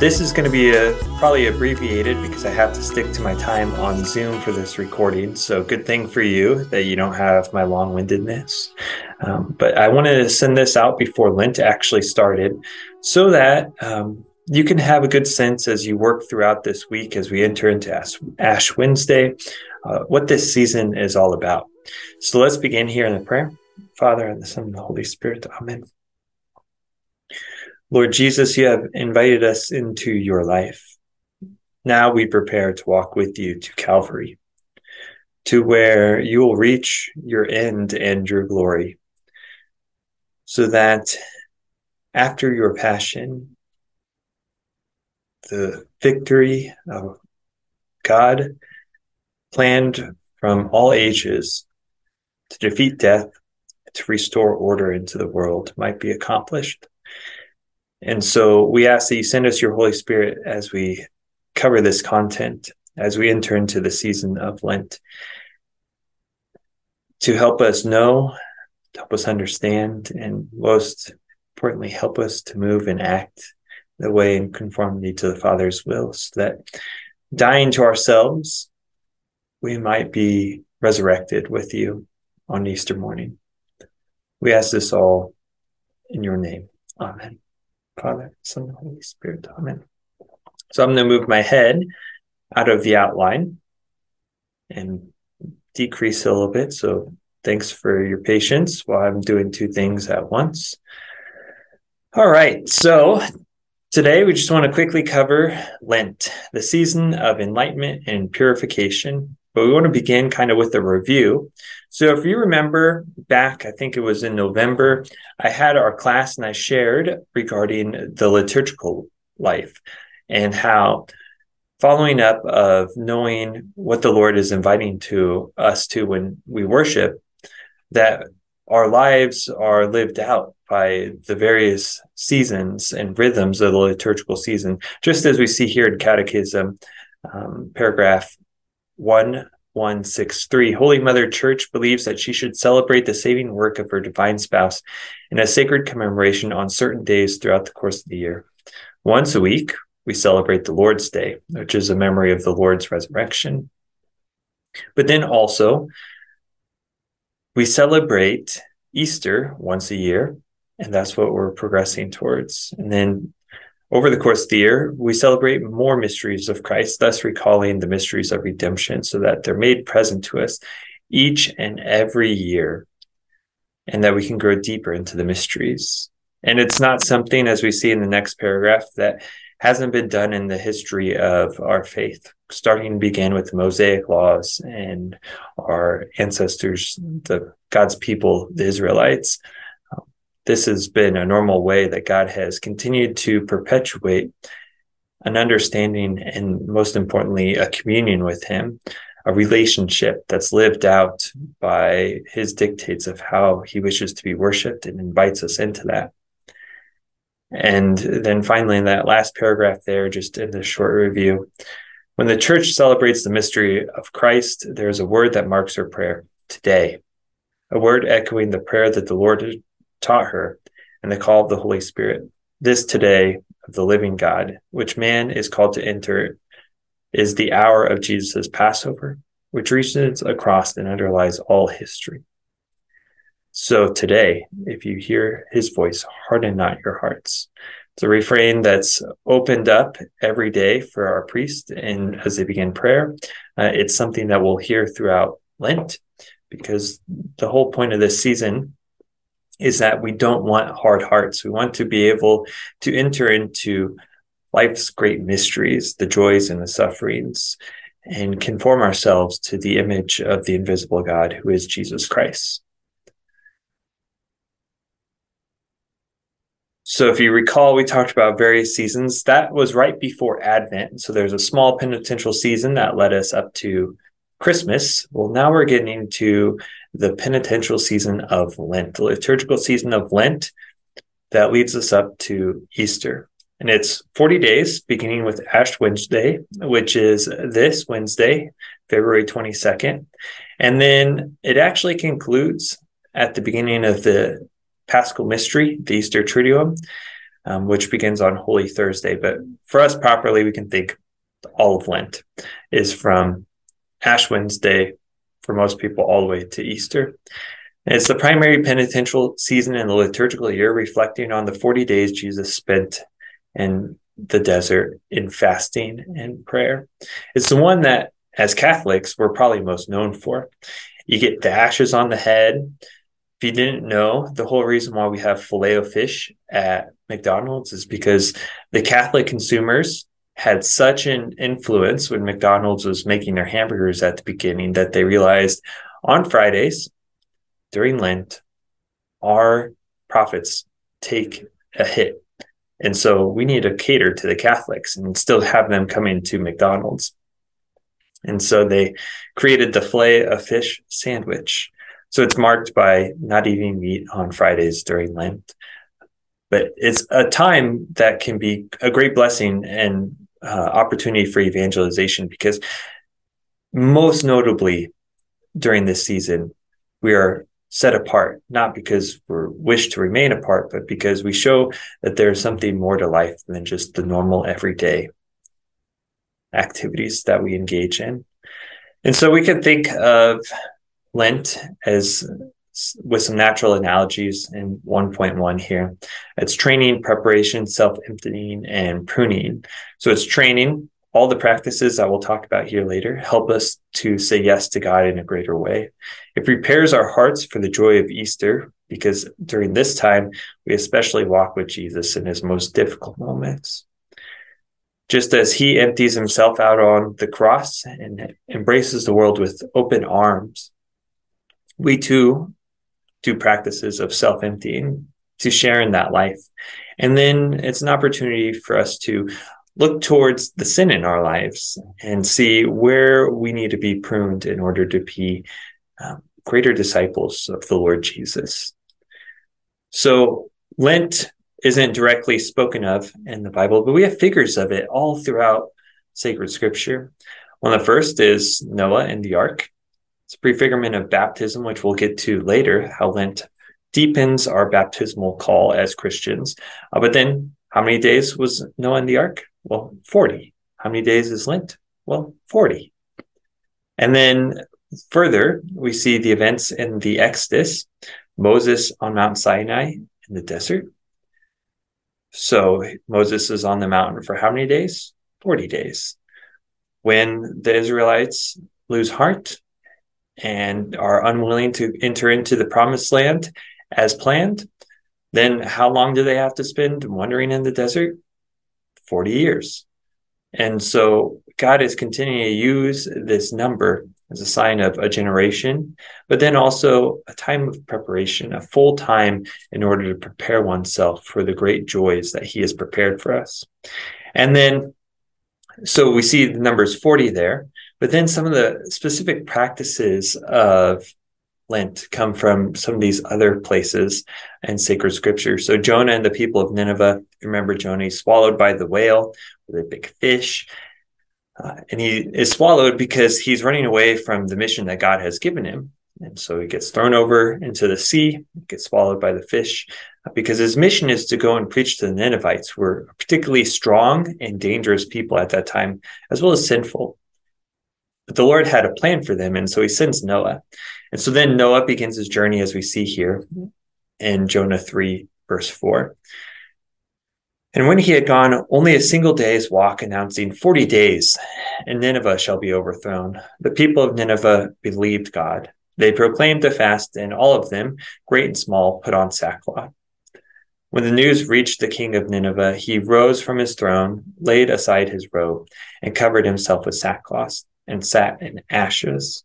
This is going to be a, probably abbreviated because I have to stick to my time on Zoom for this recording. So, good thing for you that you don't have my long windedness. Um, but I wanted to send this out before Lent actually started so that um, you can have a good sense as you work throughout this week as we enter into Ash, Ash Wednesday uh, what this season is all about. So, let's begin here in the prayer. Father, and the Son, and the Holy Spirit. Amen. Lord Jesus, you have invited us into your life. Now we prepare to walk with you to Calvary, to where you will reach your end and your glory, so that after your passion, the victory of God planned from all ages to defeat death, to restore order into the world might be accomplished. And so we ask that you send us your Holy Spirit as we cover this content, as we enter into the season of Lent, to help us know, to help us understand, and most importantly, help us to move and act the way in conformity to the Father's will, so that dying to ourselves, we might be resurrected with you on Easter morning. We ask this all in your name. Amen. Father, Son, Holy Spirit. Amen. So I'm going to move my head out of the outline and decrease a little bit. So thanks for your patience while I'm doing two things at once. All right. So today we just want to quickly cover Lent, the season of enlightenment and purification. But we want to begin kind of with a review. So if you remember back, I think it was in November, I had our class and I shared regarding the liturgical life and how following up of knowing what the Lord is inviting to us to when we worship, that our lives are lived out by the various seasons and rhythms of the liturgical season, just as we see here in Catechism, um, paragraph 1163. Holy Mother Church believes that she should celebrate the saving work of her divine spouse in a sacred commemoration on certain days throughout the course of the year. Once a week, we celebrate the Lord's Day, which is a memory of the Lord's resurrection. But then also, we celebrate Easter once a year, and that's what we're progressing towards. And then over the course of the year, we celebrate more mysteries of Christ, thus recalling the mysteries of redemption so that they're made present to us each and every year, and that we can grow deeper into the mysteries. And it's not something, as we see in the next paragraph, that hasn't been done in the history of our faith, starting to begin with the Mosaic laws and our ancestors, the God's people, the Israelites this has been a normal way that God has continued to perpetuate an understanding and most importantly, a communion with Him, a relationship that's lived out by His dictates of how He wishes to be worshiped and invites us into that. And then finally, in that last paragraph there, just in the short review, when the church celebrates the mystery of Christ, there's a word that marks her prayer today, a word echoing the prayer that the Lord taught her, and the call of the Holy Spirit. This today of the living God, which man is called to enter, is the hour of Jesus' Passover, which reaches across and underlies all history. So today, if you hear his voice, harden not your hearts. It's a refrain that's opened up every day for our priest and as they begin prayer. Uh, it's something that we'll hear throughout Lent because the whole point of this season is that we don't want hard hearts. We want to be able to enter into life's great mysteries, the joys and the sufferings, and conform ourselves to the image of the invisible God who is Jesus Christ. So, if you recall, we talked about various seasons. That was right before Advent. So, there's a small penitential season that led us up to Christmas. Well, now we're getting to the penitential season of Lent, the liturgical season of Lent that leads us up to Easter. And it's 40 days, beginning with Ash Wednesday, which is this Wednesday, February 22nd. And then it actually concludes at the beginning of the Paschal Mystery, the Easter Triduum, um, which begins on Holy Thursday. But for us properly, we can think all of Lent is from Ash Wednesday for most people all the way to Easter. And it's the primary penitential season in the liturgical year, reflecting on the 40 days Jesus spent in the desert in fasting and prayer. It's the one that, as Catholics, we're probably most known for. You get the ashes on the head. If you didn't know, the whole reason why we have filet of fish at McDonald's is because the Catholic consumers had such an influence when McDonald's was making their hamburgers at the beginning that they realized on Fridays during Lent, our profits take a hit. And so we need to cater to the Catholics and still have them coming to McDonald's. And so they created the filet of fish sandwich. So it's marked by not eating meat on Fridays during Lent. But it's a time that can be a great blessing and uh, opportunity for evangelization because most notably during this season, we are set apart, not because we're wish to remain apart, but because we show that there's something more to life than just the normal everyday activities that we engage in. And so we can think of Lent as with some natural analogies in 1.1 here. It's training, preparation, self emptying, and pruning. So it's training. All the practices that we'll talk about here later help us to say yes to God in a greater way. It prepares our hearts for the joy of Easter because during this time, we especially walk with Jesus in his most difficult moments. Just as he empties himself out on the cross and embraces the world with open arms, we too do practices of self emptying to share in that life. And then it's an opportunity for us to look towards the sin in our lives and see where we need to be pruned in order to be um, greater disciples of the Lord Jesus. So, Lent isn't directly spoken of in the Bible, but we have figures of it all throughout sacred scripture. One of the first is Noah and the ark. It's a prefigurement of baptism, which we'll get to later, how Lent deepens our baptismal call as Christians. Uh, but then, how many days was Noah in the ark? Well, 40. How many days is Lent? Well, 40. And then further, we see the events in the Exodus, Moses on Mount Sinai in the desert. So Moses is on the mountain for how many days? 40 days. When the Israelites lose heart, and are unwilling to enter into the promised land as planned, then how long do they have to spend wandering in the desert? 40 years. And so God is continuing to use this number as a sign of a generation, but then also a time of preparation, a full time in order to prepare oneself for the great joys that He has prepared for us. And then, so we see the numbers 40 there. But then some of the specific practices of Lent come from some of these other places and sacred scripture. So Jonah and the people of Nineveh, remember Jonah, he's swallowed by the whale with a big fish. Uh, and he is swallowed because he's running away from the mission that God has given him. And so he gets thrown over into the sea, gets swallowed by the fish, uh, because his mission is to go and preach to the Ninevites, who were particularly strong and dangerous people at that time, as well as sinful. But the Lord had a plan for them, and so he sends Noah. And so then Noah begins his journey, as we see here in Jonah 3, verse 4. And when he had gone only a single day's walk, announcing 40 days, and Nineveh shall be overthrown, the people of Nineveh believed God. They proclaimed a fast, and all of them, great and small, put on sackcloth. When the news reached the king of Nineveh, he rose from his throne, laid aside his robe, and covered himself with sackcloth and sat in ashes.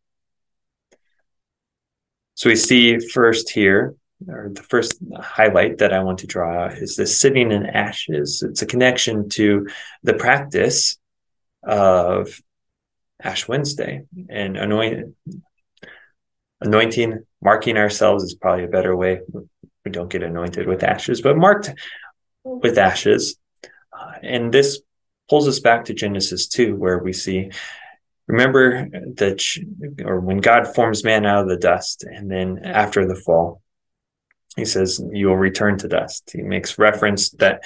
So we see first here, or the first highlight that I want to draw is this sitting in ashes. It's a connection to the practice of Ash Wednesday and anointing, anointing, marking ourselves is probably a better way. We don't get anointed with ashes, but marked with ashes. Uh, and this pulls us back to Genesis 2, where we see remember that or when god forms man out of the dust and then after the fall he says, You will return to dust. He makes reference that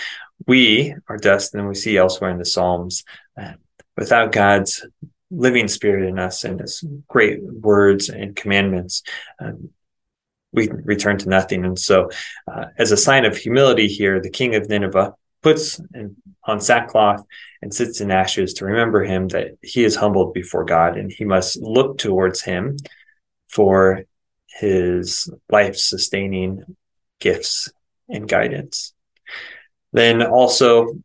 we are dust, and we see elsewhere in the Psalms without God's living spirit in us and his great words and commandments, um, we return to nothing. And so, uh, as a sign of humility here, the king of Nineveh puts on sackcloth and sits in ashes to remember him that he is humbled before God and he must look towards him for his life sustaining gifts and guidance. Then also,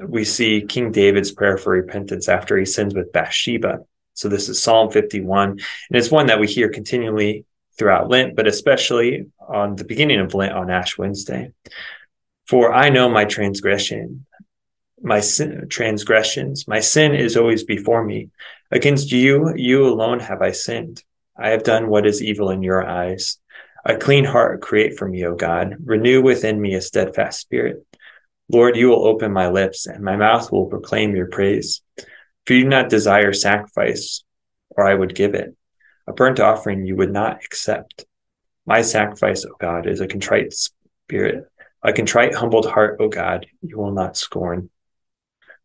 we see King David's prayer for repentance after he sins with Bathsheba. So this is Psalm 51, and it's one that we hear continually throughout Lent, but especially on the beginning of Lent on Ash Wednesday. For I know my transgression, my sin, transgressions, my sin is always before me. Against you, you alone have I sinned. I have done what is evil in your eyes. A clean heart create for me, O God. Renew within me a steadfast spirit. Lord, you will open my lips, and my mouth will proclaim your praise. For you do not desire sacrifice, or I would give it. A burnt offering you would not accept. My sacrifice, O God, is a contrite spirit, a contrite, humbled heart, O God, you will not scorn.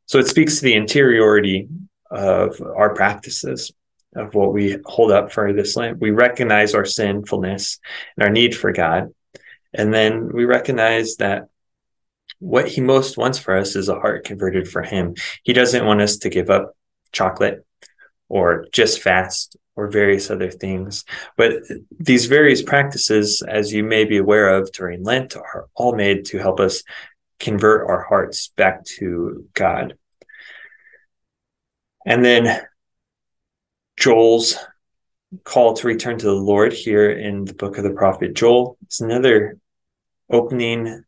So it speaks to the interiority of our practices, of what we hold up for this Lent. We recognize our sinfulness and our need for God. And then we recognize that what he most wants for us is a heart converted for him. He doesn't want us to give up chocolate or just fast or various other things. But these various practices, as you may be aware of during Lent, are all made to help us convert our hearts back to God. And then Joel's call to return to the Lord here in the book of the prophet Joel is another opening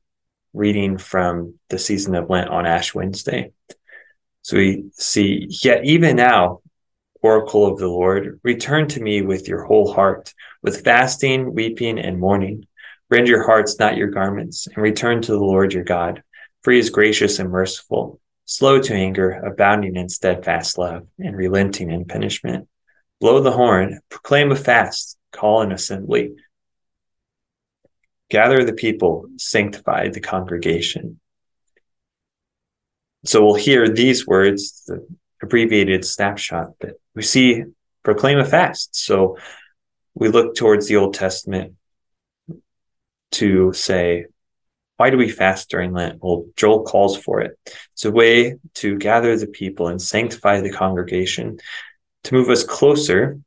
reading from the season of Lent on Ash Wednesday. So we see, yet even now, oracle of the Lord, return to me with your whole heart, with fasting, weeping, and mourning. Rend your hearts, not your garments, and return to the Lord your God, for he is gracious and merciful, slow to anger, abounding in steadfast love, and relenting in punishment. Blow the horn, proclaim a fast, call an assembly. Gather the people, sanctify the congregation. So we'll hear these words, the abbreviated snapshot that we see proclaim a fast. So we look towards the Old Testament to say, why do we fast during Lent? Well, Joel calls for it. It's a way to gather the people and sanctify the congregation to move us closer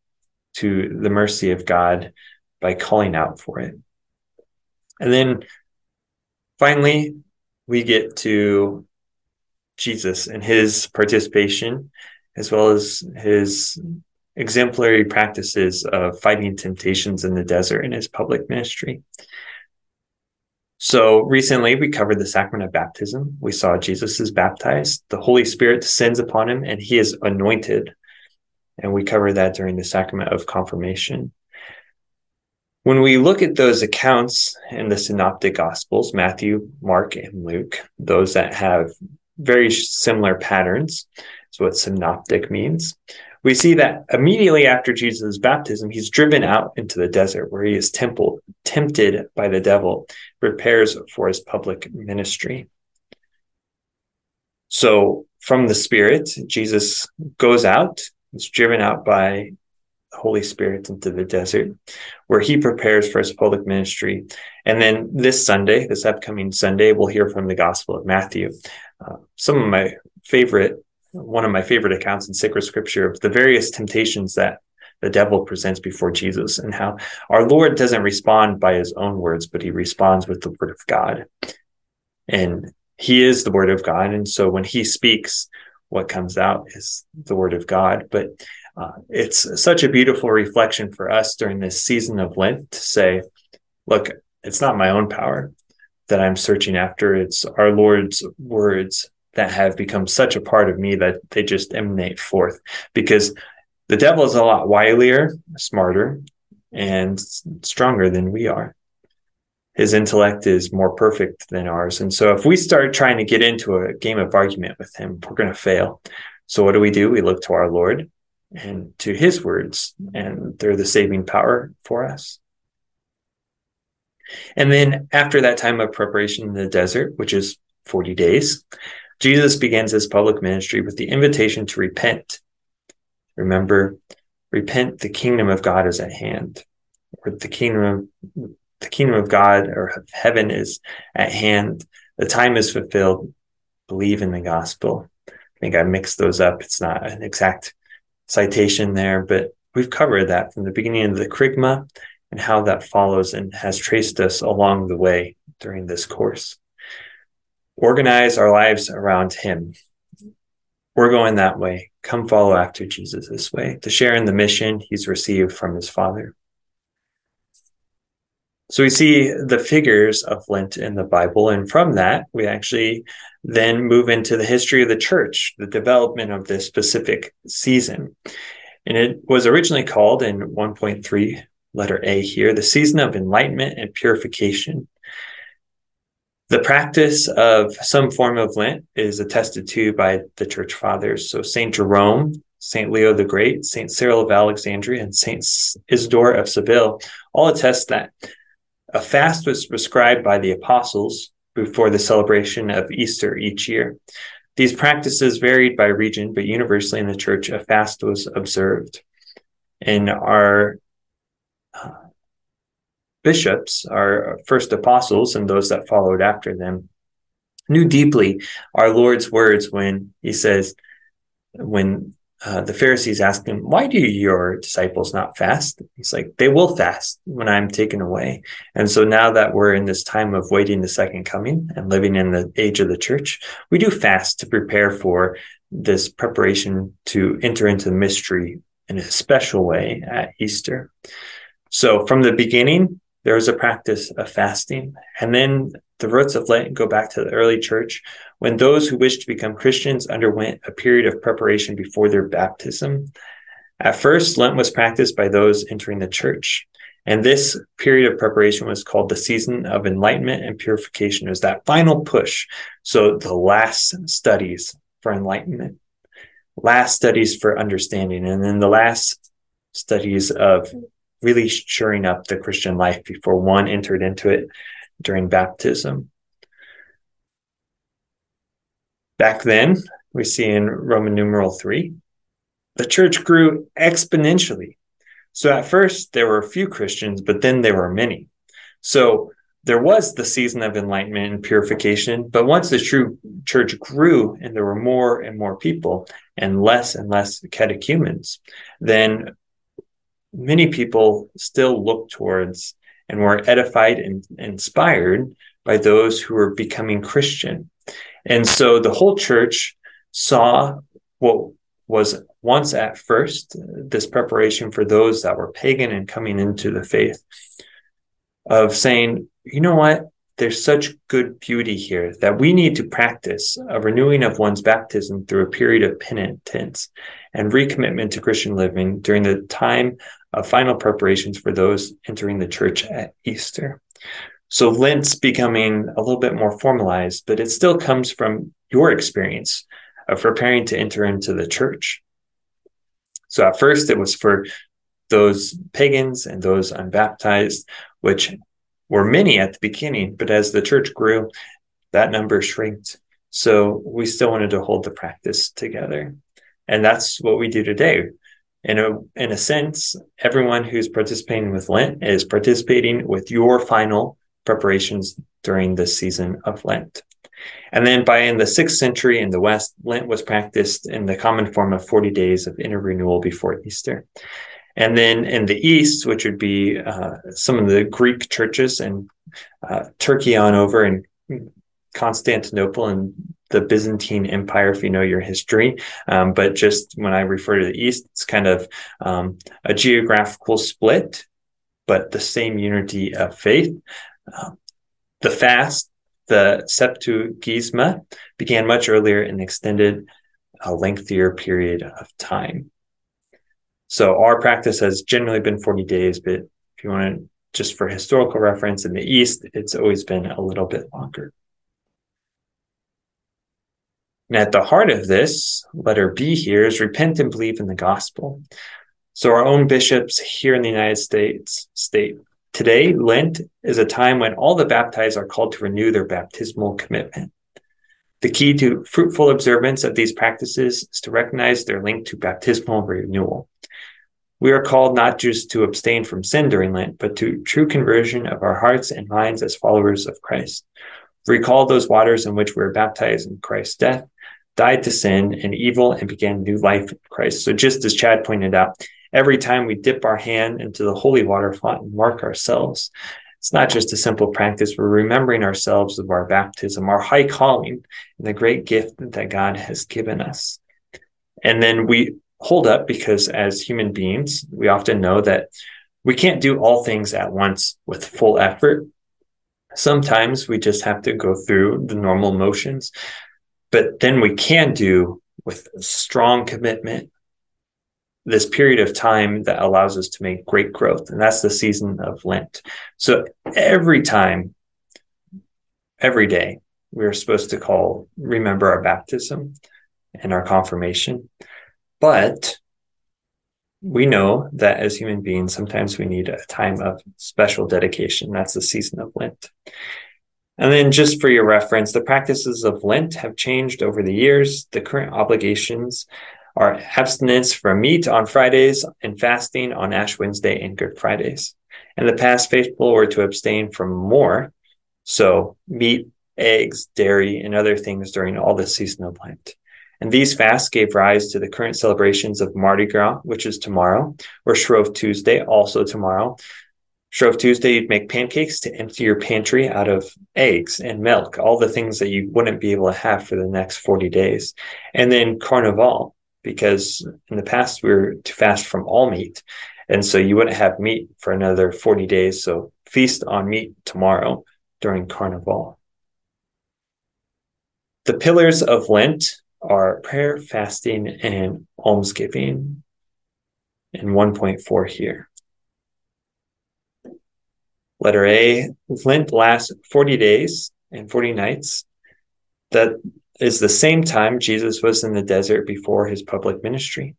to the mercy of God by calling out for it. And then finally, we get to Jesus and his participation as well as his exemplary practices of fighting temptations in the desert in his public ministry. So recently we covered the sacrament of baptism. We saw Jesus is baptized, the Holy Spirit descends upon him, and he is anointed. And we covered that during the sacrament of confirmation. When we look at those accounts in the synoptic gospels, Matthew, Mark, and Luke, those that have very similar patterns, is what synoptic means. We see that immediately after Jesus' baptism, he's driven out into the desert where he is temple, tempted by the devil, prepares for his public ministry. So, from the Spirit, Jesus goes out, is driven out by the Holy Spirit into the desert, where he prepares for his public ministry. And then this Sunday, this upcoming Sunday, we'll hear from the Gospel of Matthew. Uh, some of my favorite one of my favorite accounts in sacred scripture of the various temptations that the devil presents before Jesus and how our Lord doesn't respond by his own words, but he responds with the word of God. And he is the word of God. And so when he speaks, what comes out is the word of God. But uh, it's such a beautiful reflection for us during this season of Lent to say, look, it's not my own power that I'm searching after. It's our Lord's words that have become such a part of me that they just emanate forth because the devil is a lot wilier, smarter, and stronger than we are. His intellect is more perfect than ours. And so if we start trying to get into a game of argument with him, we're going to fail. So what do we do? We look to our Lord and to his words, and they're the saving power for us. And then after that time of preparation in the desert, which is 40 days, Jesus begins his public ministry with the invitation to repent. Remember, repent, the kingdom of God is at hand. Or the kingdom of the kingdom of God or heaven is at hand. The time is fulfilled. Believe in the gospel. I think I mixed those up. It's not an exact citation there, but we've covered that from the beginning of the Kerygma and how that follows and has traced us along the way during this course. Organize our lives around Him. We're going that way. Come follow after Jesus this way to share in the mission He's received from His Father. So we see the figures of Lent in the Bible, and from that, we actually then move into the history of the church, the development of this specific season. And it was originally called in 1.3 letter A here, the season of enlightenment and purification. The practice of some form of Lent is attested to by the church fathers. So St. Jerome, St. Leo the Great, St. Cyril of Alexandria, and St. Isidore of Seville all attest that a fast was prescribed by the apostles before the celebration of Easter each year. These practices varied by region, but universally in the church, a fast was observed. And our bishops, our first apostles, and those that followed after them, knew deeply our Lord's words when he says, when uh, the Pharisees asked him, Why do your disciples not fast? He's like, They will fast when I'm taken away. And so now that we're in this time of waiting the second coming and living in the age of the church, we do fast to prepare for this preparation to enter into the mystery in a special way at Easter. So from the beginning, there was a practice of fasting. And then the roots of Lent go back to the early church when those who wished to become Christians underwent a period of preparation before their baptism. At first, Lent was practiced by those entering the church. And this period of preparation was called the season of enlightenment and purification. It was that final push. So the last studies for enlightenment, last studies for understanding, and then the last studies of really shoring up the Christian life before one entered into it during baptism. Back then, we see in Roman numeral 3, the church grew exponentially. So at first, there were a few Christians, but then there were many. So there was the season of enlightenment and purification, but once the true church grew and there were more and more people and less and less catechumens, then many people still look towards and were edified and inspired by those who were becoming Christian. And so the whole church saw what was once at first this preparation for those that were pagan and coming into the faith of saying, you know what? There's such good beauty here that we need to practice a renewing of one's baptism through a period of penitence and recommitment to Christian living during the time of final preparations for those entering the church at Easter. So Lent's becoming a little bit more formalized, but it still comes from your experience of preparing to enter into the church. So at first it was for those pagans and those unbaptized, which were many at the beginning, but as the church grew, that number shrinked. So we still wanted to hold the practice together. And that's what we do today in a in a sense, everyone who's participating with Lent is participating with your final preparations during the season of Lent. And then by in the sixth century in the West, Lent was practiced in the common form of 40 days of inner renewal before Easter. And then in the East, which would be uh, some of the Greek churches and uh, Turkey on over and Constantinople and the Byzantine Empire, if you know your history. Um, but just when I refer to the East, it's kind of um, a geographical split, but the same unity of faith. Uh, the fast, the Septuagesima, began much earlier and extended a lengthier period of time. So our practice has generally been 40 days, but if you want to just for historical reference in the East, it's always been a little bit longer. And at the heart of this, letter B here, is repent and believe in the gospel. So our own bishops here in the United States state Today, Lent is a time when all the baptized are called to renew their baptismal commitment. The key to fruitful observance of these practices is to recognize their link to baptismal renewal. We are called not just to abstain from sin during Lent, but to true conversion of our hearts and minds as followers of Christ. Recall those waters in which we were baptized in Christ's death, died to sin and evil, and began new life in Christ. So, just as Chad pointed out, every time we dip our hand into the holy water font and mark ourselves. It's not just a simple practice. We're remembering ourselves of our baptism, our high calling, and the great gift that God has given us. And then we hold up because as human beings, we often know that we can't do all things at once with full effort. Sometimes we just have to go through the normal motions, but then we can do with strong commitment this period of time that allows us to make great growth. And that's the season of Lent. So every time, every day, we're supposed to call, remember our baptism and our confirmation. But we know that as human beings, sometimes we need a time of special dedication. That's the season of Lent. And then, just for your reference, the practices of Lent have changed over the years. The current obligations are abstinence from meat on Fridays and fasting on Ash Wednesday and Good Fridays. And the past faithful were to abstain from more, so meat, eggs, dairy, and other things during all the season of Lent. And these fasts gave rise to the current celebrations of Mardi Gras, which is tomorrow, or Shrove Tuesday, also tomorrow. Shrove Tuesday, you'd make pancakes to empty your pantry out of eggs and milk, all the things that you wouldn't be able to have for the next 40 days. And then Carnival, because in the past we were to fast from all meat. And so you wouldn't have meat for another 40 days. So feast on meat tomorrow during Carnival. The pillars of Lent are prayer, fasting, and almsgiving. And 1.4 here. Letter A Lent lasts 40 days and 40 nights. That is the same time Jesus was in the desert before his public ministry.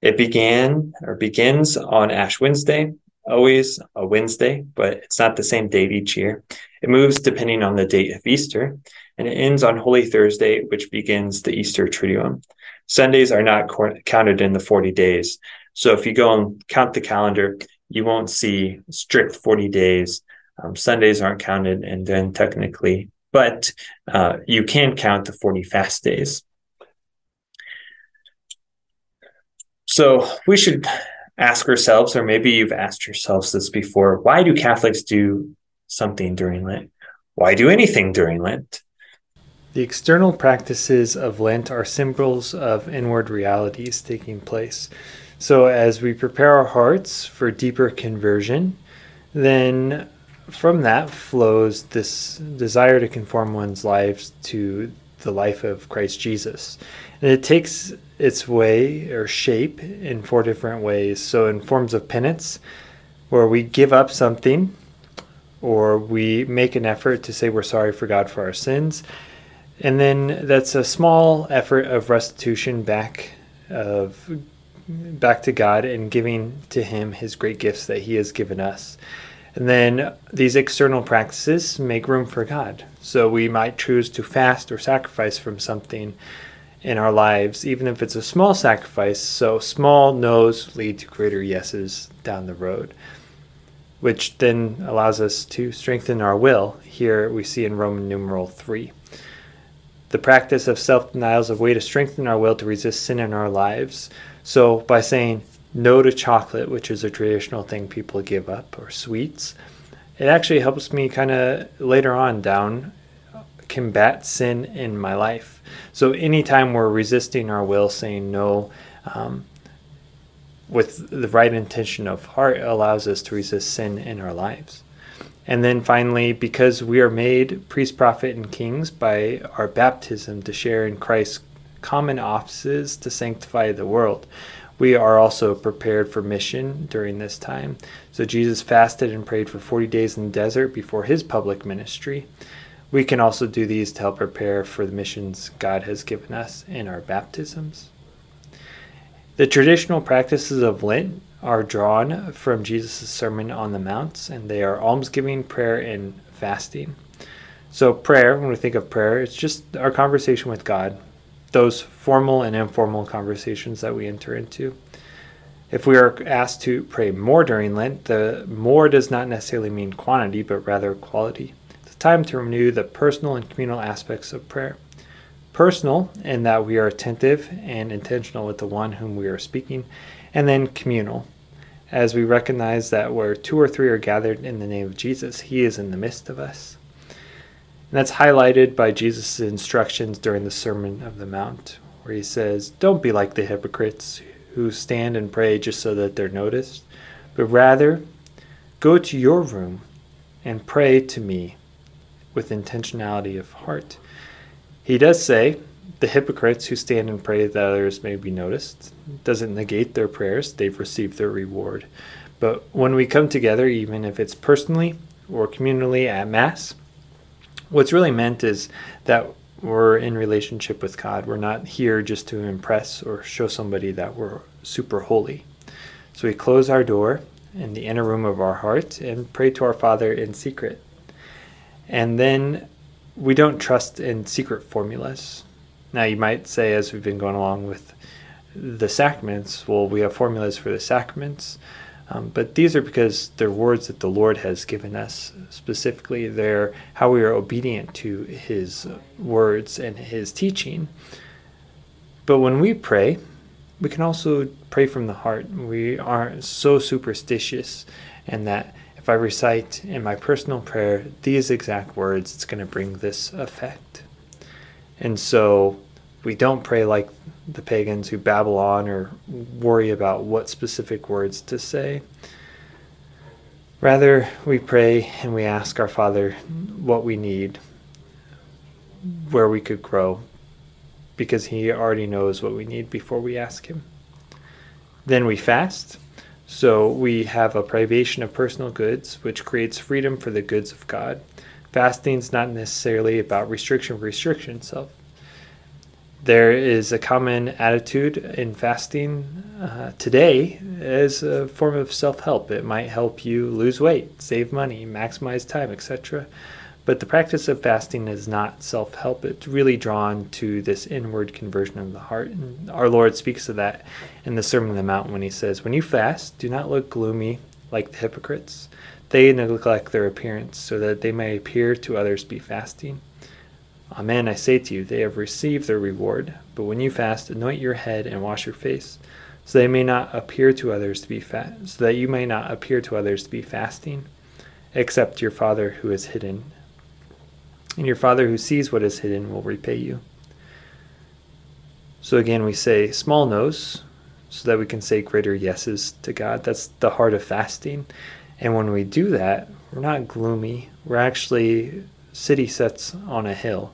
It began or begins on Ash Wednesday, always a Wednesday, but it's not the same date each year. It moves depending on the date of Easter, and it ends on Holy Thursday, which begins the Easter Triduum. Sundays are not counted in the 40 days. So if you go and count the calendar, you won't see strict 40 days. Um, Sundays aren't counted, and then technically but uh, you can count the 40 fast days. So we should ask ourselves, or maybe you've asked yourselves this before why do Catholics do something during Lent? Why do anything during Lent? The external practices of Lent are symbols of inward realities taking place. So, as we prepare our hearts for deeper conversion, then from that flows this desire to conform one's lives to the life of Christ Jesus. And it takes its way or shape in four different ways. So, in forms of penance, where we give up something or we make an effort to say we're sorry for God for our sins. And then that's a small effort of restitution back of back to God and giving to him his great gifts that he has given us. And then these external practices make room for God. So we might choose to fast or sacrifice from something in our lives, even if it's a small sacrifice. So small no's lead to greater yeses down the road, which then allows us to strengthen our will. Here we see in Roman numeral 3. The practice of self denial is a way to strengthen our will to resist sin in our lives. So by saying, no to chocolate, which is a traditional thing people give up, or sweets. It actually helps me kind of later on down combat sin in my life. So anytime we're resisting our will, saying no, um, with the right intention of heart, allows us to resist sin in our lives. And then finally, because we are made priest, prophet, and kings by our baptism to share in Christ's common offices to sanctify the world we are also prepared for mission during this time. So Jesus fasted and prayed for 40 days in the desert before his public ministry. We can also do these to help prepare for the missions God has given us in our baptisms. The traditional practices of Lent are drawn from Jesus' Sermon on the Mount, and they are almsgiving, prayer, and fasting. So, prayer, when we think of prayer, it's just our conversation with God, those formal and informal conversations that we enter into. If we are asked to pray more during Lent, the more does not necessarily mean quantity, but rather quality. It's time to renew the personal and communal aspects of prayer. Personal, in that we are attentive and intentional with the one whom we are speaking, and then communal, as we recognize that where two or three are gathered in the name of Jesus, he is in the midst of us. And that's highlighted by Jesus' instructions during the Sermon of the Mount, where he says, Don't be like the hypocrites who stand and pray just so that they're noticed, but rather go to your room and pray to me with intentionality of heart. He does say, the hypocrites who stand and pray that others may be noticed doesn't negate their prayers, they've received their reward. But when we come together, even if it's personally or communally at Mass, what's really meant is that we're in relationship with God. We're not here just to impress or show somebody that we're super holy. So we close our door in the inner room of our heart and pray to our Father in secret. And then we don't trust in secret formulas. Now, you might say, as we've been going along with the sacraments, well, we have formulas for the sacraments, um, but these are because they're words that the Lord has given us. Specifically, they're how we are obedient to His words and His teaching. But when we pray, we can also pray from the heart. We aren't so superstitious, and that if I recite in my personal prayer these exact words, it's going to bring this effect. And so we don't pray like the pagans who babble on or worry about what specific words to say. Rather, we pray and we ask our Father what we need, where we could grow, because He already knows what we need before we ask Him. Then we fast. So we have a privation of personal goods, which creates freedom for the goods of God. Fasting is not necessarily about restriction for restriction itself. There is a common attitude in fasting uh, today as a form of self help. It might help you lose weight, save money, maximize time, etc. But the practice of fasting is not self help. It's really drawn to this inward conversion of the heart. And our Lord speaks of that in the Sermon on the Mount when he says, When you fast, do not look gloomy like the hypocrites. They neglect their appearance so that they may appear to others be fasting. Amen, I say to you, they have received their reward. But when you fast, anoint your head and wash your face, so they may not appear to others to be fast, so that you may not appear to others to be fasting, except your Father who is hidden. And your Father who sees what is hidden will repay you. So again, we say small no's, so that we can say greater yeses to God. That's the heart of fasting. And when we do that, we're not gloomy. We're actually city sets on a hill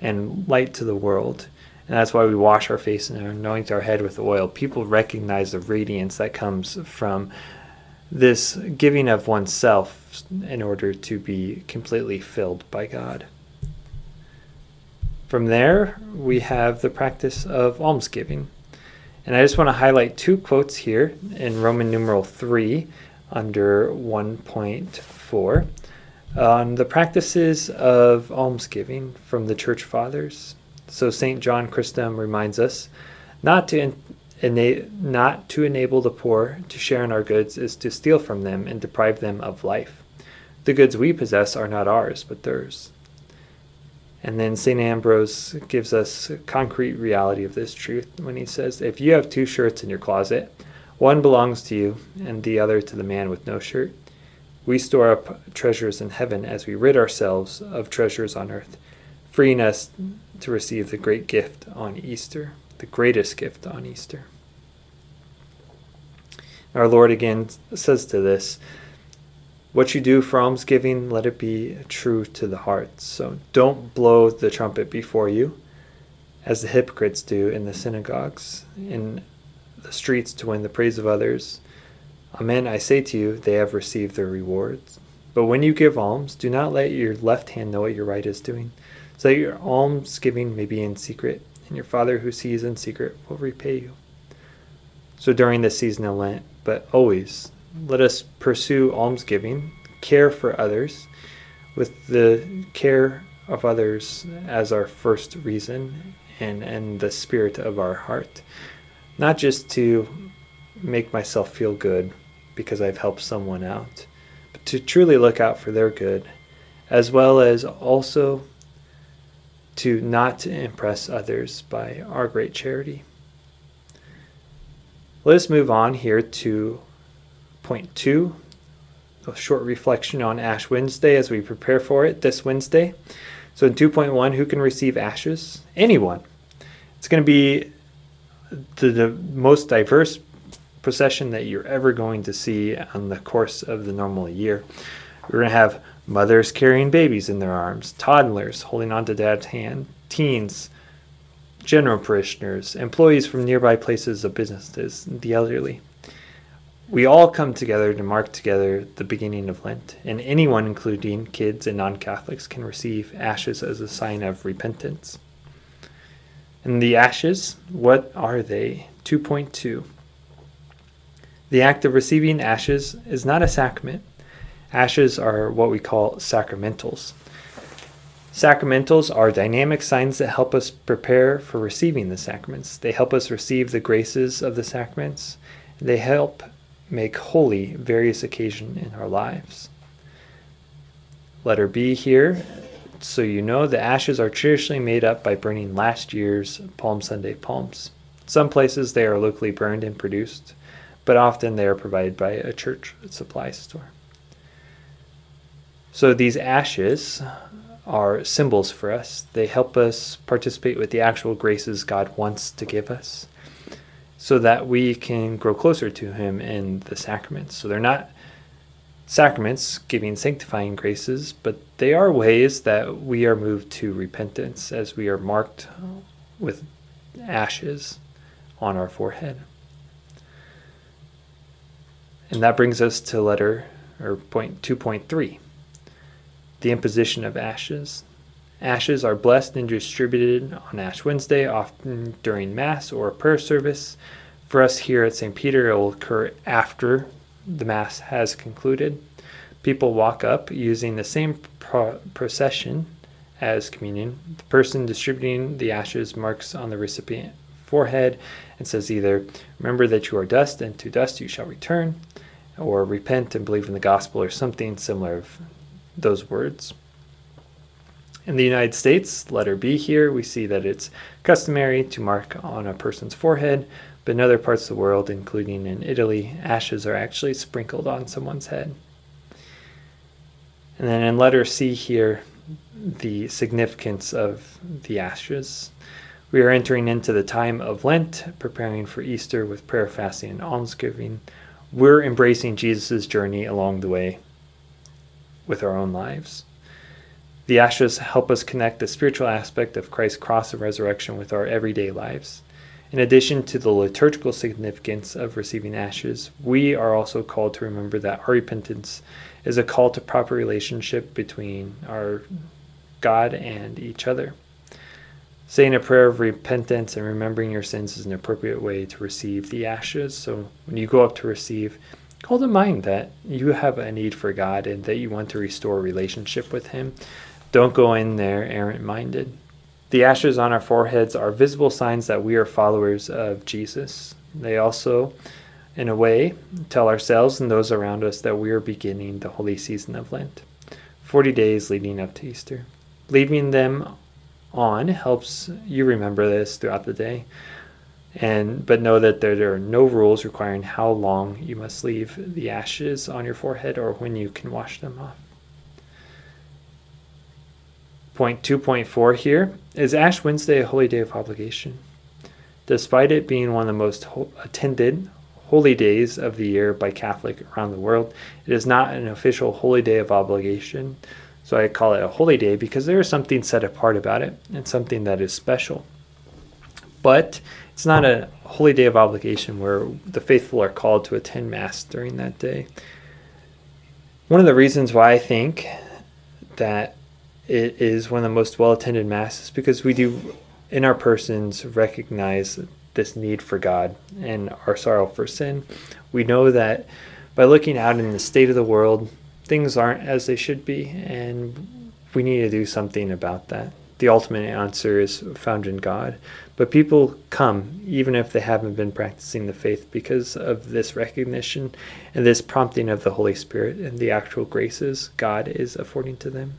and light to the world. And that's why we wash our face and anoint our head with oil. People recognize the radiance that comes from this giving of oneself in order to be completely filled by God. From there, we have the practice of almsgiving. And I just want to highlight two quotes here in Roman numeral 3 under 1.4 on the practices of almsgiving from the church fathers. So St. John Chrysostom reminds us not to ena- not to enable the poor to share in our goods is to steal from them and deprive them of life. The goods we possess are not ours, but theirs. And then St. Ambrose gives us concrete reality of this truth when he says, If you have two shirts in your closet, one belongs to you and the other to the man with no shirt. We store up treasures in heaven as we rid ourselves of treasures on earth, freeing us to receive the great gift on Easter, the greatest gift on Easter. Our Lord again says to this What you do for almsgiving, let it be true to the heart. So don't blow the trumpet before you, as the hypocrites do in the synagogues, in the streets to win the praise of others. Amen, I say to you, they have received their rewards. But when you give alms, do not let your left hand know what your right is doing, so that your almsgiving may be in secret, and your Father who sees in secret will repay you. So during this season of Lent, but always let us pursue almsgiving, care for others, with the care of others as our first reason and, and the spirit of our heart. Not just to make myself feel good because I've helped someone out, but to truly look out for their good, as well as also to not impress others by our great charity. Let us move on here to point two a short reflection on Ash Wednesday as we prepare for it this Wednesday. So, in 2.1, who can receive ashes? Anyone. It's going to be the, the most diverse procession that you're ever going to see on the course of the normal year. We're going to have mothers carrying babies in their arms, toddlers holding onto dad's hand, teens, general parishioners, employees from nearby places of businesses, the elderly. We all come together to mark together the beginning of Lent, and anyone, including kids and non Catholics, can receive ashes as a sign of repentance. And the ashes, what are they? 2.2. The act of receiving ashes is not a sacrament. Ashes are what we call sacramentals. Sacramentals are dynamic signs that help us prepare for receiving the sacraments. They help us receive the graces of the sacraments. They help make holy various occasions in our lives. Letter B here, so you know the ashes are traditionally made up by burning last year's Palm Sunday palms. Some places they are locally burned and produced, but often they are provided by a church supply store. So these ashes are symbols for us. They help us participate with the actual graces God wants to give us so that we can grow closer to Him in the sacraments. So they're not sacraments giving sanctifying graces, but they are ways that we are moved to repentance as we are marked with ashes on our forehead. And that brings us to letter or point 2.3 the imposition of ashes. Ashes are blessed and distributed on Ash Wednesday, often during Mass or prayer service. For us here at St. Peter, it will occur after the Mass has concluded. People walk up using the same pro- procession as communion. The person distributing the ashes marks on the recipient forehead and says either, Remember that you are dust, and to dust you shall return, or repent and believe in the gospel, or something similar of those words. In the United States, letter B here, we see that it's customary to mark on a person's forehead, but in other parts of the world, including in Italy, ashes are actually sprinkled on someone's head. And then in letter C here, the significance of the ashes. We are entering into the time of Lent, preparing for Easter with prayer, fasting, and almsgiving. We're embracing Jesus' journey along the way with our own lives. The ashes help us connect the spiritual aspect of Christ's cross and resurrection with our everyday lives. In addition to the liturgical significance of receiving ashes, we are also called to remember that our repentance is a call to proper relationship between our God and each other. Saying a prayer of repentance and remembering your sins is an appropriate way to receive the ashes. So when you go up to receive, call to mind that you have a need for God and that you want to restore a relationship with Him. Don't go in there errant minded. The ashes on our foreheads are visible signs that we are followers of Jesus. They also, in a way, tell ourselves and those around us that we are beginning the holy season of Lent, 40 days leading up to Easter. Leaving them on helps you remember this throughout the day. And but know that there, are no rules requiring how long you must leave the ashes on your forehead or when you can wash them off. Point 2.4 here is Ash Wednesday a holy day of obligation? Despite it being one of the most ho- attended holy days of the year by Catholic around the world, it is not an official holy day of obligation. So I call it a holy day because there is something set apart about it and something that is special. But it's not a holy day of obligation where the faithful are called to attend Mass during that day. One of the reasons why I think that it is one of the most well attended masses because we do in our persons recognize this need for God and our sorrow for sin. We know that by looking out in the state of the world, things aren't as they should be, and we need to do something about that. The ultimate answer is found in God. But people come, even if they haven't been practicing the faith, because of this recognition and this prompting of the Holy Spirit and the actual graces God is affording to them.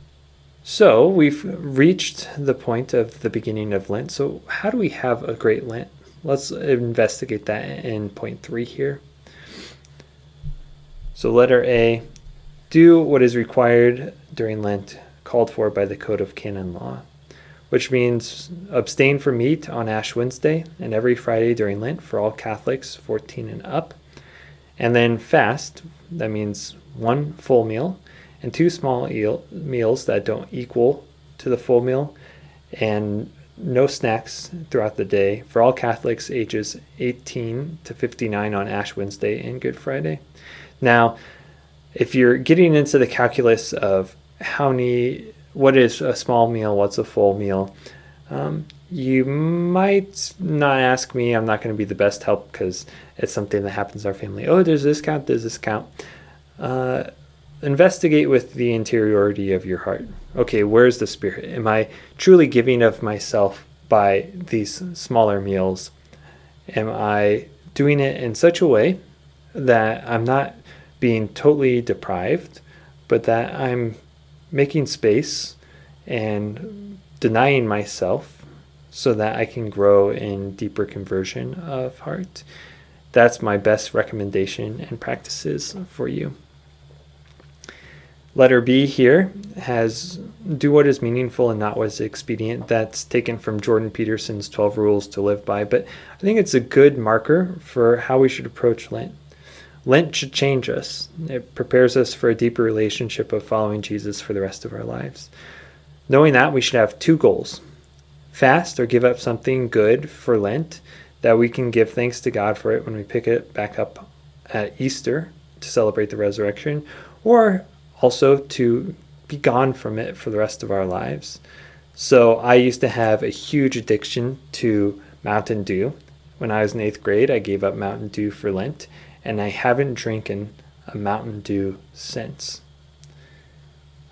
So we've reached the point of the beginning of Lent. So, how do we have a great Lent? Let's investigate that in point three here. So, letter A do what is required during Lent, called for by the Code of Canon Law, which means abstain from meat on Ash Wednesday and every Friday during Lent for all Catholics 14 and up. And then fast, that means one full meal and two small eel, meals that don't equal to the full meal, and no snacks throughout the day for all Catholics ages 18 to 59 on Ash Wednesday and Good Friday. Now, if you're getting into the calculus of how many, what is a small meal, what's a full meal, um, you might not ask me. I'm not going to be the best help because it's something that happens in our family. Oh, there's this count, there's this count. Uh, investigate with the interiority of your heart. Okay, where's the spirit? Am I truly giving of myself by these smaller meals? Am I doing it in such a way that I'm not being totally deprived, but that I'm making space and denying myself so that I can grow in deeper conversion of heart? That's my best recommendation and practices for you. Letter B here has do what is meaningful and not what is expedient. That's taken from Jordan Peterson's 12 Rules to Live By, but I think it's a good marker for how we should approach Lent. Lent should change us, it prepares us for a deeper relationship of following Jesus for the rest of our lives. Knowing that, we should have two goals fast or give up something good for Lent that we can give thanks to God for it when we pick it back up at Easter to celebrate the resurrection, or also to be gone from it for the rest of our lives. So I used to have a huge addiction to Mountain Dew. When I was in eighth grade, I gave up Mountain Dew for Lent, and I haven't drinking a Mountain Dew since.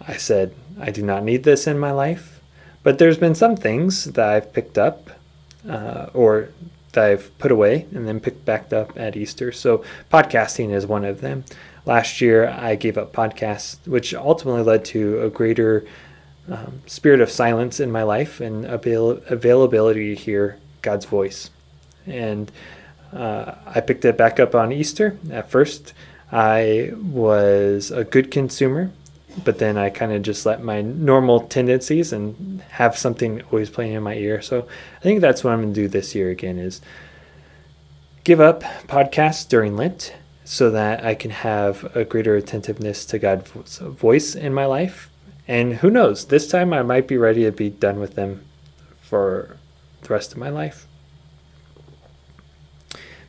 I said, I do not need this in my life, but there's been some things that I've picked up uh, or that I've put away and then picked back up at Easter. So podcasting is one of them last year I gave up podcasts, which ultimately led to a greater um, spirit of silence in my life and avail- availability to hear God's voice. And uh, I picked it back up on Easter. At first, I was a good consumer, but then I kind of just let my normal tendencies and have something always playing in my ear. So I think that's what I'm going to do this year again is give up podcasts during Lent so that I can have a greater attentiveness to God's voice in my life. And who knows, this time I might be ready to be done with them for the rest of my life.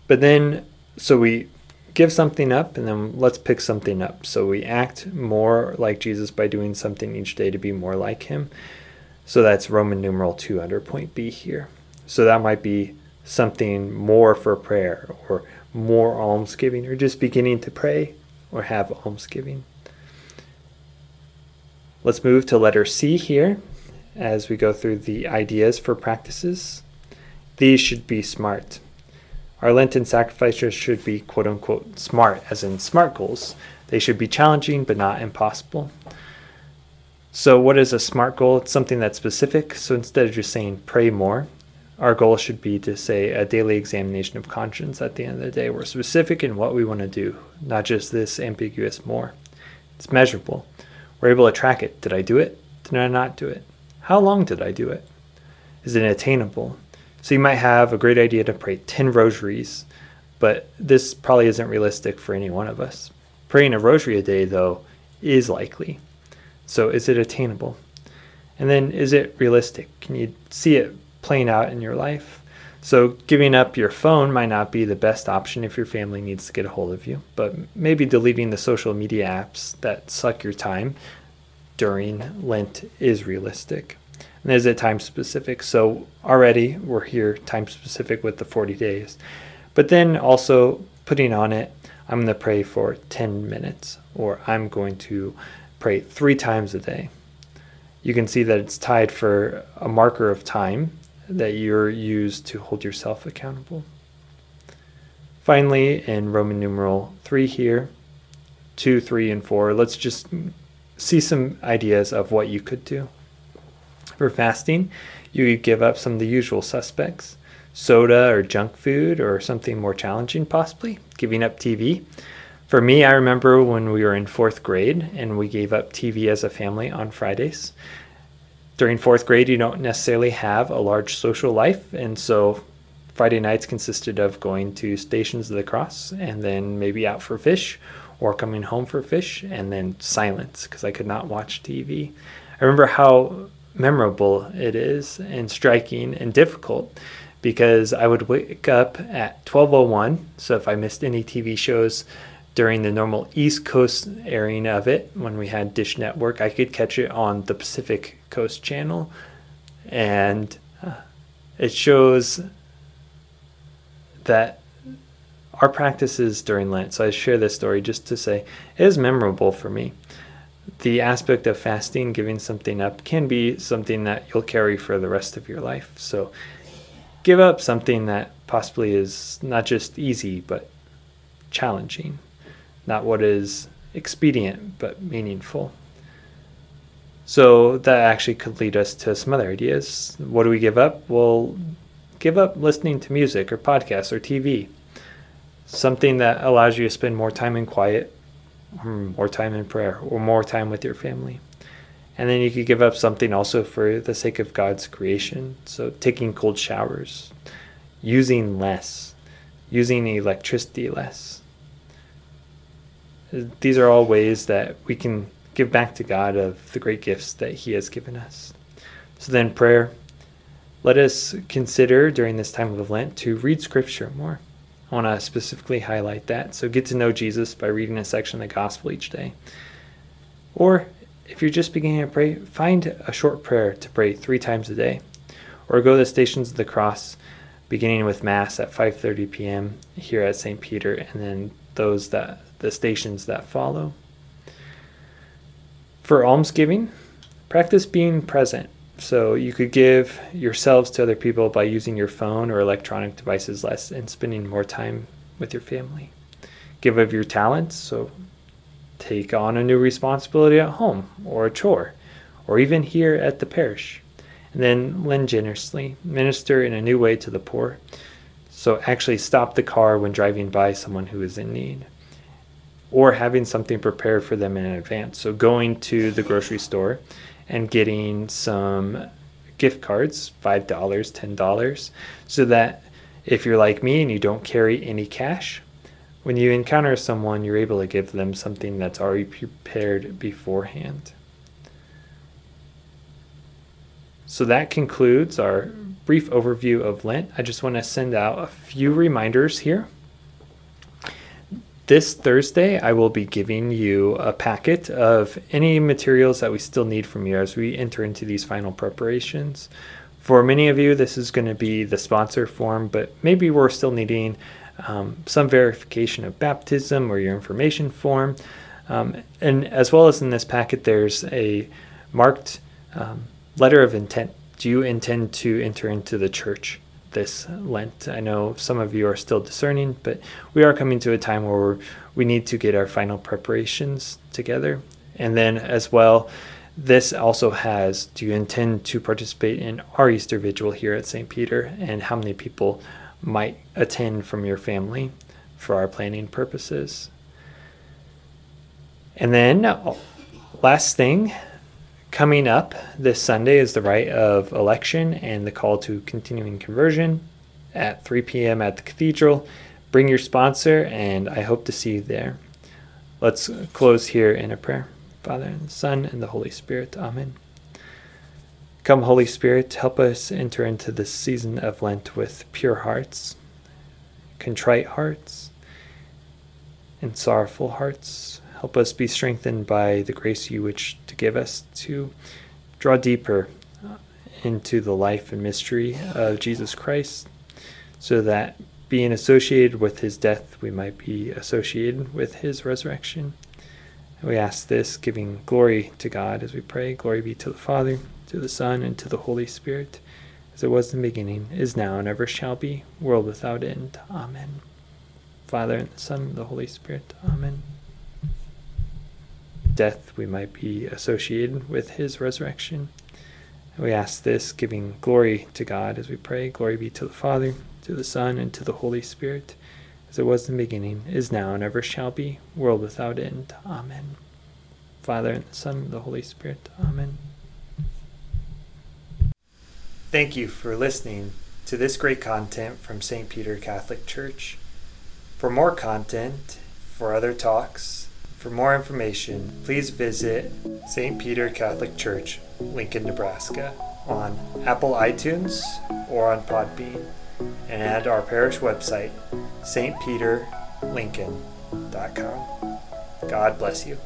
But then, so we give something up and then let's pick something up. So we act more like Jesus by doing something each day to be more like him. So that's Roman numeral 2 under point B here. So that might be something more for prayer or more almsgiving or just beginning to pray or have almsgiving. Let's move to letter C here as we go through the ideas for practices. These should be smart. Our Lenten sacrifices should be quote unquote smart, as in SMART goals. They should be challenging but not impossible. So, what is a SMART goal? It's something that's specific. So, instead of just saying pray more, our goal should be to say a daily examination of conscience at the end of the day. We're specific in what we want to do, not just this ambiguous more. It's measurable. We're able to track it. Did I do it? Did I not do it? How long did I do it? Is it attainable? So you might have a great idea to pray 10 rosaries, but this probably isn't realistic for any one of us. Praying a rosary a day, though, is likely. So is it attainable? And then is it realistic? Can you see it playing out in your life. So, giving up your phone might not be the best option if your family needs to get a hold of you, but maybe deleting the social media apps that suck your time during Lent is realistic. And is it time specific? So already we're here time specific with the 40 days. But then also putting on it, I'm going to pray for 10 minutes or I'm going to pray three times a day. You can see that it's tied for a marker of time that you're used to hold yourself accountable. Finally, in Roman numeral 3 here, 2, 3, and 4, let's just see some ideas of what you could do. For fasting, you could give up some of the usual suspects soda or junk food or something more challenging, possibly, giving up TV. For me, I remember when we were in fourth grade and we gave up TV as a family on Fridays. During fourth grade, you don't necessarily have a large social life, and so Friday nights consisted of going to Stations of the Cross and then maybe out for fish or coming home for fish and then silence because I could not watch TV. I remember how memorable it is and striking and difficult because I would wake up at 12:01 so if I missed any TV shows during the normal East Coast airing of it when we had Dish Network I could catch it on the Pacific Coast channel and uh, it shows that our practices during Lent. So I share this story just to say it is memorable for me. The aspect of fasting, giving something up, can be something that you'll carry for the rest of your life. So give up something that possibly is not just easy, but challenging, not what is expedient, but meaningful. So that actually could lead us to some other ideas. What do we give up? Well, give up listening to music or podcasts or TV something that allows you to spend more time in quiet, Hmm, more time in prayer, or more time with your family. And then you could give up something also for the sake of God's creation. So taking cold showers, using less, using electricity less. These are all ways that we can give back to God of the great gifts that He has given us. So then, prayer. Let us consider during this time of Lent to read Scripture more. I want to specifically highlight that. So get to know Jesus by reading a section of the gospel each day. Or if you're just beginning to pray, find a short prayer to pray three times a day. Or go to the Stations of the Cross, beginning with Mass at 5:30 p.m. here at St. Peter, and then those that the stations that follow. For almsgiving, practice being present. So you could give yourselves to other people by using your phone or electronic devices less and spending more time with your family. Give of your talents, so take on a new responsibility at home or a chore or even here at the parish. And then lend generously, minister in a new way to the poor. So actually stop the car when driving by someone who is in need or having something prepared for them in advance. So going to the grocery store and getting some gift cards $5, $10 so that if you're like me and you don't carry any cash, when you encounter someone, you're able to give them something that's already prepared beforehand. So that concludes our brief overview of Lent. I just want to send out a few reminders here. This Thursday, I will be giving you a packet of any materials that we still need from you as we enter into these final preparations. For many of you, this is going to be the sponsor form, but maybe we're still needing um, some verification of baptism or your information form. Um, and as well as in this packet, there's a marked um, letter of intent. Do you intend to enter into the church? This Lent. I know some of you are still discerning, but we are coming to a time where we need to get our final preparations together. And then, as well, this also has do you intend to participate in our Easter Vigil here at St. Peter, and how many people might attend from your family for our planning purposes? And then, uh, last thing, Coming up this Sunday is the rite of election and the call to continuing conversion at 3 p.m. at the cathedral. Bring your sponsor, and I hope to see you there. Let's close here in a prayer. Father, and Son, and the Holy Spirit. Amen. Come, Holy Spirit, help us enter into this season of Lent with pure hearts, contrite hearts, and sorrowful hearts. Help us be strengthened by the grace you wish to give us to draw deeper uh, into the life and mystery of Jesus Christ, so that being associated with his death, we might be associated with his resurrection. And we ask this, giving glory to God as we pray. Glory be to the Father, to the Son, and to the Holy Spirit, as it was in the beginning, is now, and ever shall be, world without end. Amen. Father, and the Son, and the Holy Spirit. Amen. Death, we might be associated with his resurrection. And we ask this, giving glory to God as we pray. Glory be to the Father, to the Son, and to the Holy Spirit, as it was in the beginning, is now, and ever shall be, world without end. Amen. Father, and the Son, and the Holy Spirit. Amen. Thank you for listening to this great content from St. Peter Catholic Church. For more content, for other talks, for more information, please visit St. Peter Catholic Church, Lincoln, Nebraska, on Apple iTunes or on Podbean, and at our parish website, stpeterlincoln.com. God bless you.